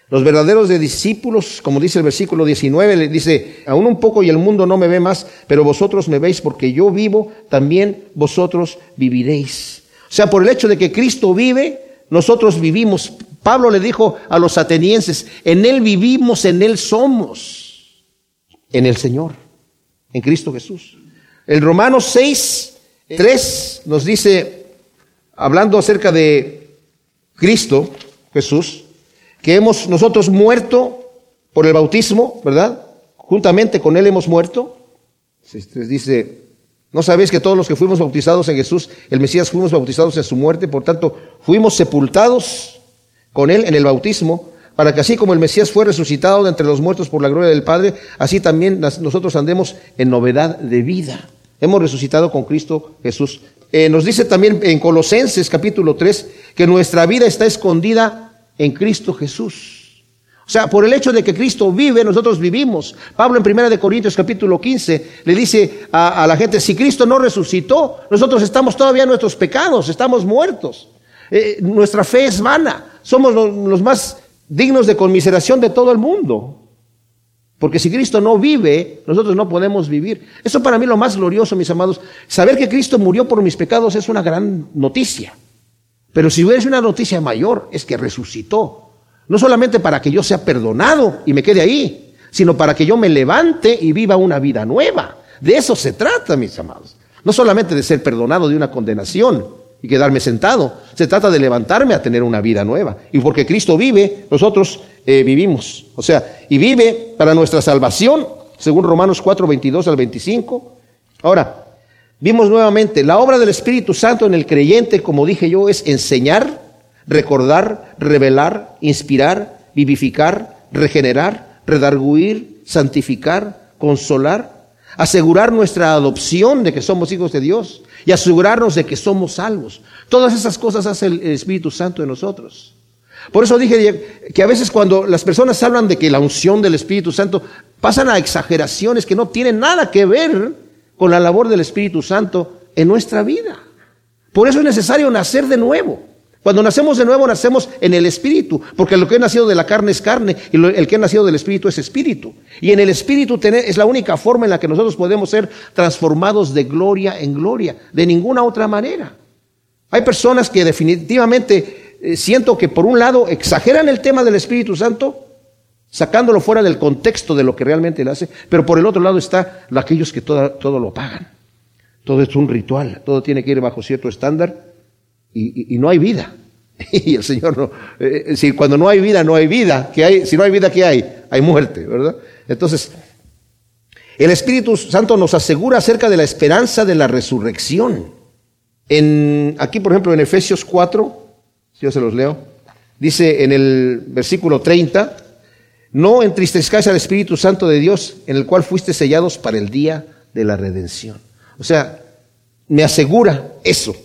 Los verdaderos de discípulos, como dice el versículo 19, le dice, aún un poco y el mundo no me ve más, pero vosotros me veis porque yo vivo, también vosotros viviréis. O sea, por el hecho de que Cristo vive, nosotros vivimos. Pablo le dijo a los atenienses, en Él vivimos, en Él somos, en el Señor, en Cristo Jesús. El Romanos 6, 3 nos dice, hablando acerca de Cristo, Jesús, que hemos nosotros muerto por el bautismo, ¿verdad? Juntamente con Él hemos muerto. Dice, ¿no sabéis que todos los que fuimos bautizados en Jesús, el Mesías, fuimos bautizados en su muerte? Por tanto, fuimos sepultados con Él en el bautismo, para que así como el Mesías fue resucitado de entre los muertos por la gloria del Padre, así también nosotros andemos en novedad de vida. Hemos resucitado con Cristo Jesús. Eh, nos dice también en Colosenses capítulo 3 que nuestra vida está escondida en Cristo Jesús. O sea, por el hecho de que Cristo vive, nosotros vivimos. Pablo en 1 Corintios capítulo 15 le dice a, la gente, si Cristo no resucitó, nosotros estamos todavía en nuestros pecados, estamos muertos. Eh, nuestra fe es vana. Somos los más dignos de conmiseración de todo el mundo. Porque si Cristo no vive, nosotros no podemos vivir. Eso para mí lo más glorioso, mis amados. Saber que Cristo murió por mis pecados es una gran noticia. Pero si hubiese una noticia mayor, es que resucitó. No solamente para que yo sea perdonado y me quede ahí, sino para que yo me levante y viva una vida nueva. De eso se trata, mis amados. No solamente de ser perdonado de una condenación, y quedarme sentado. Se trata de levantarme a tener una vida nueva. Y porque Cristo vive, nosotros eh, vivimos. O sea, y vive para nuestra salvación, según Romanos 4, 22 al 25. Ahora, vimos nuevamente, la obra del Espíritu Santo en el creyente, como dije yo, es enseñar, recordar, revelar, inspirar, vivificar, regenerar, redarguir, santificar, consolar, asegurar nuestra adopción de que somos hijos de Dios y asegurarnos de que somos salvos. Todas esas cosas hace el Espíritu Santo en nosotros. Por eso dije que a veces cuando las personas hablan de que la unción del Espíritu Santo pasan a exageraciones que no tienen nada que ver con la labor del Espíritu Santo en nuestra vida. Por eso es necesario nacer de nuevo. Cuando nacemos de nuevo, nacemos en el Espíritu, porque lo que ha nacido de la carne es carne y el que ha nacido del Espíritu es Espíritu. Y en el Espíritu es la única forma en la que nosotros podemos ser transformados de gloria en gloria, de ninguna otra manera. Hay personas que definitivamente eh, siento que por un lado exageran el tema del Espíritu Santo, sacándolo fuera del contexto de lo que realmente le hace, pero por el otro lado está aquellos que todo, todo lo pagan. Todo es un ritual, todo tiene que ir bajo cierto estándar y, no hay vida. Y el Señor no, eh, si cuando no hay vida, no hay vida. ¿Qué hay? Si no hay vida, ¿qué hay? Hay muerte, ¿verdad? Entonces, el Espíritu Santo nos asegura acerca de la esperanza de la resurrección. En, aquí, por ejemplo, en Efesios 4, si yo se los leo, dice en el versículo 30, no entristezcáis al Espíritu Santo de Dios, en el cual fuiste sellados para el día de la redención. O sea, me asegura eso,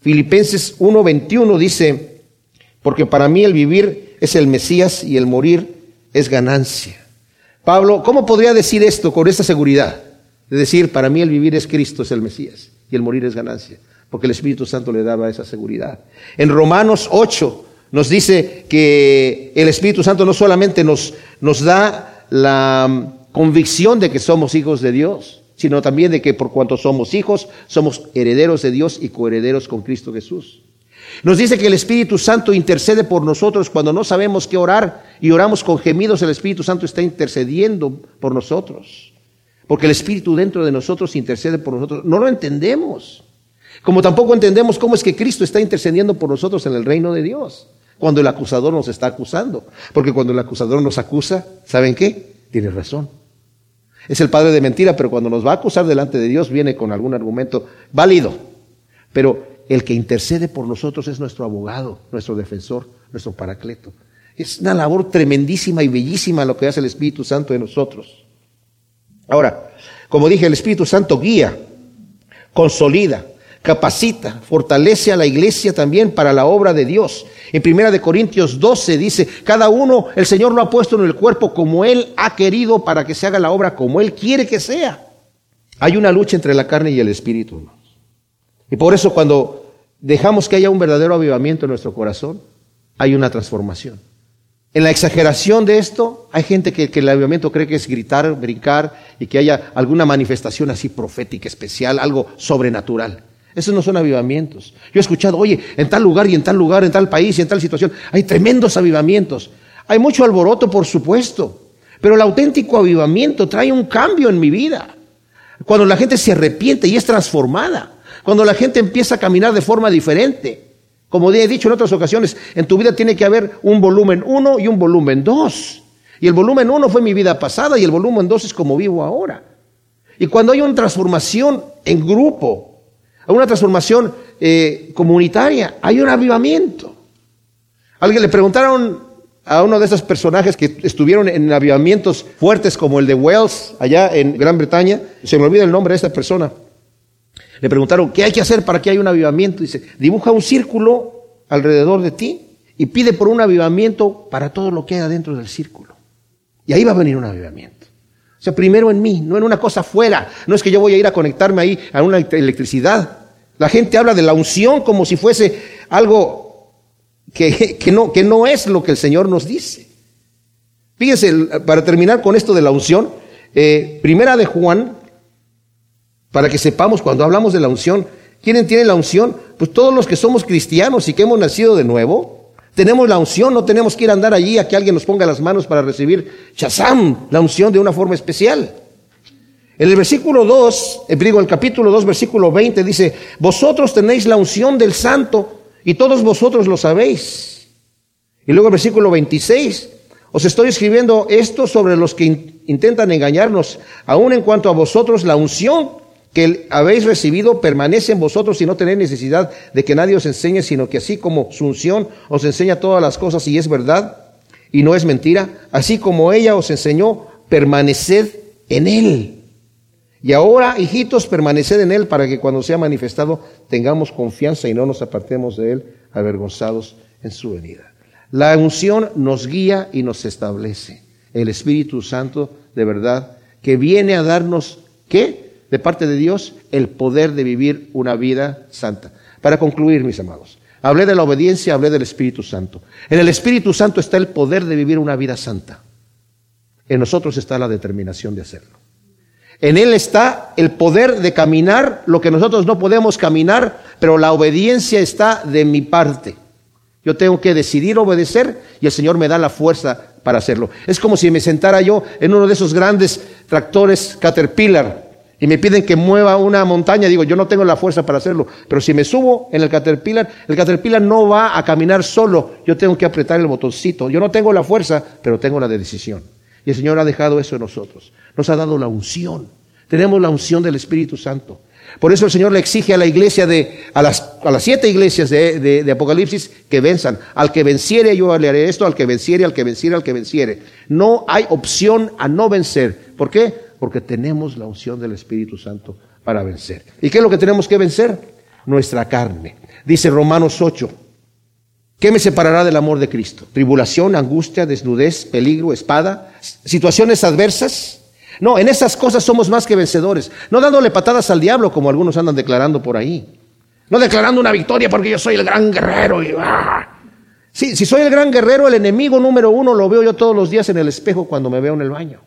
Filipenses 1:21 dice, porque para mí el vivir es el Mesías y el morir es ganancia. Pablo, ¿cómo podría decir esto con esta seguridad? De decir, para mí el vivir es Cristo, es el Mesías, y el morir es ganancia, porque el Espíritu Santo le daba esa seguridad. En Romanos 8 nos dice que el Espíritu Santo no solamente nos, nos da la convicción de que somos hijos de Dios, sino también de que por cuanto somos hijos, somos herederos de Dios y coherederos con Cristo Jesús. Nos dice que el Espíritu Santo intercede por nosotros cuando no sabemos qué orar y oramos con gemidos, el Espíritu Santo está intercediendo por nosotros. Porque el Espíritu dentro de nosotros intercede por nosotros. No lo entendemos. Como tampoco entendemos cómo es que Cristo está intercediendo por nosotros en el reino de Dios. Cuando el acusador nos está acusando. Porque cuando el acusador nos acusa, ¿saben qué? Tiene razón. Es el padre de mentira, pero cuando nos va a acusar delante de Dios viene con algún argumento válido. Pero el que intercede por nosotros es nuestro abogado, nuestro defensor, nuestro paracleto. Es una labor tremendísima y bellísima lo que hace el Espíritu Santo en nosotros. Ahora, como dije, el Espíritu Santo guía, consolida, capacita, fortalece a la iglesia también para la obra de Dios. En Primera de Corintios 12 dice, cada uno el Señor lo ha puesto en el cuerpo como Él ha querido para que se haga la obra como Él quiere que sea. Hay una lucha entre la carne y el espíritu. Y por eso cuando dejamos que haya un verdadero avivamiento en nuestro corazón, hay una transformación. En la exageración de esto, hay gente que, que, el avivamiento cree que es gritar, brincar y que haya alguna manifestación así profética, especial, algo sobrenatural. Esos no son avivamientos. Yo he escuchado, oye, en tal lugar y en tal lugar, en tal país y en tal situación, hay tremendos avivamientos. Hay mucho alboroto, por supuesto, pero el auténtico avivamiento trae un cambio en mi vida. Cuando la gente se arrepiente y es transformada, cuando la gente empieza a caminar de forma diferente. Como he dicho en otras ocasiones, en tu vida tiene que haber un volumen 1 y un volumen 2. Y el volumen 1 fue mi vida pasada y el volumen 2 es como vivo ahora. Y cuando hay una transformación en grupo, a una transformación eh, comunitaria, hay un avivamiento. Alguien le preguntaron a uno de esos personajes que estuvieron en avivamientos fuertes como el de Wells, allá en Gran Bretaña, se me olvida el nombre de esta persona. Le preguntaron, ¿qué hay que hacer para que haya un avivamiento? Dice, dibuja un círculo alrededor de ti y pide por un avivamiento para todo lo que hay dentro del círculo. Y ahí va a venir un avivamiento. O sea, primero en mí, no en una cosa fuera. No es que yo voy a ir a conectarme ahí a una electricidad. La gente habla de la unción como si fuese algo que, no, que no es lo que el Señor nos dice. Fíjense, para terminar con esto de la unción, eh, primera de Juan, para que sepamos cuando hablamos de la unción, ¿quién tiene la unción? Pues todos los que somos cristianos y que hemos nacido de nuevo, tenemos la unción, no tenemos que ir a andar allí a que alguien nos ponga las manos para recibir Shazam, la unción de una forma especial. En el versículo 2, eh, digo, el capítulo 2, versículo 20 dice, vosotros tenéis la unción del santo y todos vosotros lo sabéis. Y luego el versículo 26, os estoy escribiendo esto sobre los que intentan engañarnos, aun en cuanto a vosotros la unción que habéis recibido permanece en vosotros y no tenéis necesidad de que nadie os enseñe, sino que así como su unción os enseña todas las cosas y es verdad y no es mentira, así como ella os enseñó, permaneced en él. Y ahora, hijitos, permaneced en él para que cuando sea manifestado tengamos confianza y no nos apartemos de él avergonzados en su venida. La unción nos guía y nos establece. El Espíritu Santo, de verdad, que viene a darnos, ¿qué? De parte de Dios el poder de vivir una vida santa. Para concluir, mis amados, hablé de la obediencia, hablé del Espíritu Santo. En el Espíritu Santo está el poder de vivir una vida santa. En nosotros está la determinación de hacerlo. En Él está el poder de caminar lo que nosotros no podemos caminar, pero la obediencia está de mi parte. Yo tengo que decidir obedecer y el Señor me da la fuerza para hacerlo. Es como si me sentara yo en uno de esos grandes tractores Caterpillar y me piden que mueva una montaña, digo, yo no tengo la fuerza para hacerlo, pero si me subo en el Caterpillar, el Caterpillar no va a caminar solo, yo tengo que apretar el botoncito. Yo no tengo la fuerza, pero tengo la decisión. Y el Señor ha dejado eso en nosotros. Nos ha dado la unción. Tenemos la unción del Espíritu Santo. Por eso el Señor le exige a la iglesia de, a las, a las siete iglesias de, de, Apocalipsis que venzan. Al que venciere yo le haré esto, al que venciere, al que venciere, al que venciere. No hay opción a no vencer. ¿Por qué? Porque tenemos la unción del Espíritu Santo para vencer. ¿Y qué es lo que tenemos que vencer? Nuestra carne. Dice Romanos 8, ¿qué me separará del amor de Cristo? Tribulación, angustia, desnudez, peligro, espada, situaciones adversas. No, en esas cosas somos más que vencedores, no dándole patadas al diablo como algunos andan declarando por ahí. No declarando una victoria porque yo soy el gran guerrero y... ¡ah! Sí, si soy el gran guerrero, el enemigo número uno lo veo yo todos los días en el espejo cuando me veo en el baño.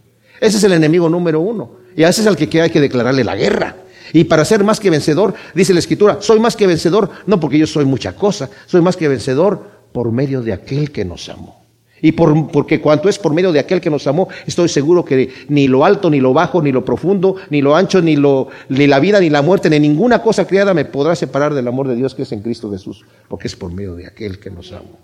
Ese es el enemigo número uno. Y a ese es al que hay que declararle la guerra. Y para ser más que vencedor, dice la Escritura, soy más que vencedor, no porque yo soy mucha cosa, soy más que vencedor por medio de aquel que nos amó. Y por, porque cuanto es por medio de aquel que nos amó, estoy seguro que ni lo alto, ni lo bajo, ni lo profundo, ni lo ancho, ni, lo, ni la vida, ni la muerte, ni ninguna cosa criada me podrá separar del amor de Dios que es en Cristo Jesús, porque es por medio de aquel que nos amó.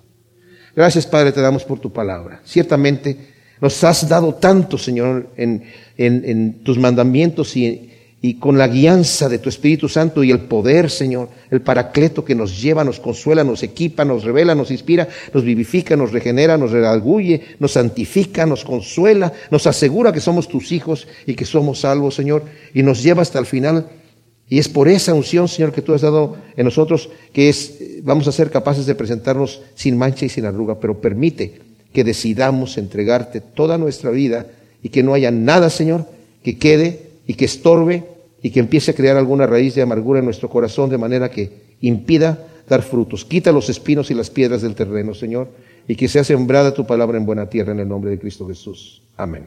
Gracias, Padre, te damos por tu palabra. Ciertamente, nos has dado tanto, Señor, en, tus mandamientos y, y, con la guianza de tu Espíritu Santo y el poder, Señor, el paracleto que nos lleva, nos consuela, nos equipa, nos revela, nos inspira, nos vivifica, nos regenera, nos redarguye, nos santifica, nos consuela, nos asegura que somos tus hijos y que somos salvos, Señor, y nos lleva hasta el final. Y es por esa unción, Señor, que tú has dado en nosotros que es, vamos a ser capaces de presentarnos sin mancha y sin arruga, pero permite que decidamos entregarte toda nuestra vida y que no haya nada, Señor, que quede y que estorbe y que empiece a crear alguna raíz de amargura en nuestro corazón de manera que impida dar frutos. Quita los espinos y las piedras del terreno, Señor, y que sea sembrada tu palabra en buena tierra en el nombre de Cristo Jesús. Amén.